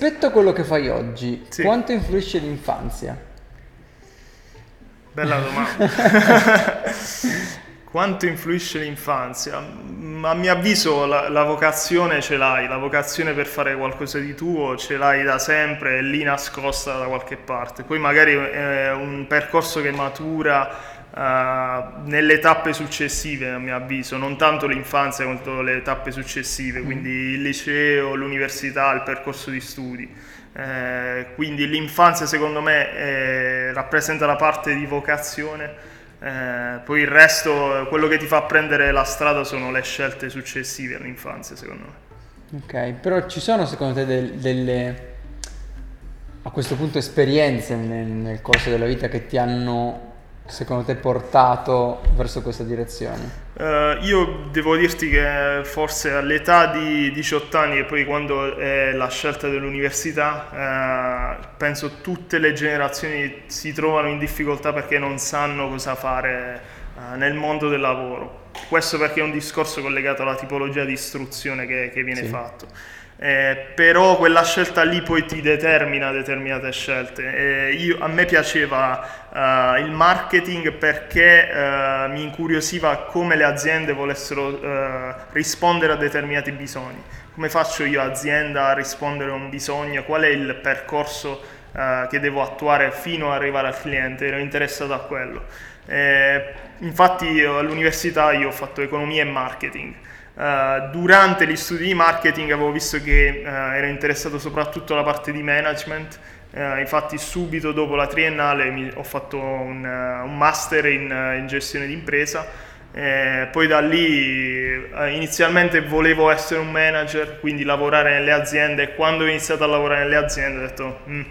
rispetto a quello che fai oggi, Sì. quanto influisce l'infanzia? Bella domanda. Quanto influisce l'infanzia? A mio avviso la, la vocazione ce l'hai, la vocazione per fare qualcosa di tuo ce l'hai da sempre, è lì nascosta da qualche parte. Poi magari è un percorso che matura eh, nelle tappe successive, a mio avviso, non tanto l'infanzia quanto le tappe successive, quindi il liceo, l'università, il percorso di studi. Eh, quindi l'infanzia secondo me eh, rappresenta la parte di vocazione, eh, poi il resto, quello che ti fa prendere la strada sono le scelte successive all'infanzia secondo me. Ok, però ci sono secondo te del- delle a questo punto esperienze nel, nel corso della vita che ti hanno secondo te portato verso questa direzione? Eh, io devo dirti che forse all'età di 18 anni e poi quando è la scelta dell'università, eh, penso tutte le generazioni si trovano in difficoltà perché non sanno cosa fare eh, nel mondo del lavoro. Questo perché è un discorso collegato alla tipologia di istruzione che, che viene Sì. fatto. Eh, però quella scelta lì poi ti determina determinate scelte. Eh, io- a me piaceva eh, il marketing perché eh, mi incuriosiva come le aziende volessero eh, rispondere a determinati bisogni. Come faccio io azienda a rispondere a un bisogno? Qual è il percorso eh, che devo attuare fino ad arrivare al cliente? Ero interessato a quello. Infatti all'università io ho fatto economia e marketing. Eh, durante gli studi di marketing avevo visto che eh, ero interessato soprattutto alla parte di management, eh, infatti subito dopo la triennale mi- ho fatto un, un master in, in gestione di impresa, eh, poi da lì inizialmente volevo essere un manager, quindi lavorare nelle aziende e quando ho iniziato a lavorare nelle aziende ho detto "Mm,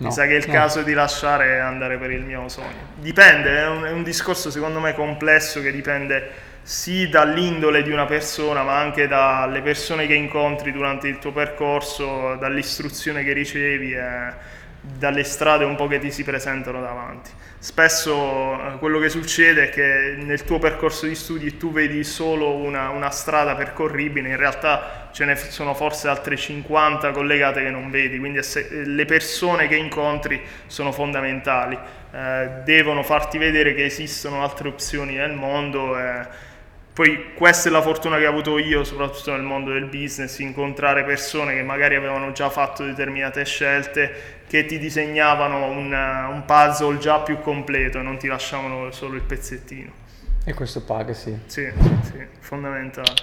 No, mi sa che è il no. caso di lasciare e andare per il mio sogno. Dipende, è un, è un discorso secondo me complesso che dipende sì dall'indole di una persona, ma anche dalle persone che incontri durante il tuo percorso, dall'istruzione che ricevi e dalle strade un po' che ti si presentano davanti. Spesso eh, quello che succede è che nel tuo percorso di studi tu vedi solo una, una strada percorribile, in realtà ce ne sono forse altre 50 collegate che non vedi, quindi le persone che incontri sono fondamentali, eh, devono farti vedere che esistono altre opzioni nel mondo. eh, poi questa è la fortuna che ho avuto io, soprattutto nel mondo del business, incontrare persone che magari avevano già fatto determinate scelte, che ti disegnavano un, un puzzle già più completo e non ti lasciavano solo il pezzettino. E questo paga, sì. Sì, sì, fondamentale.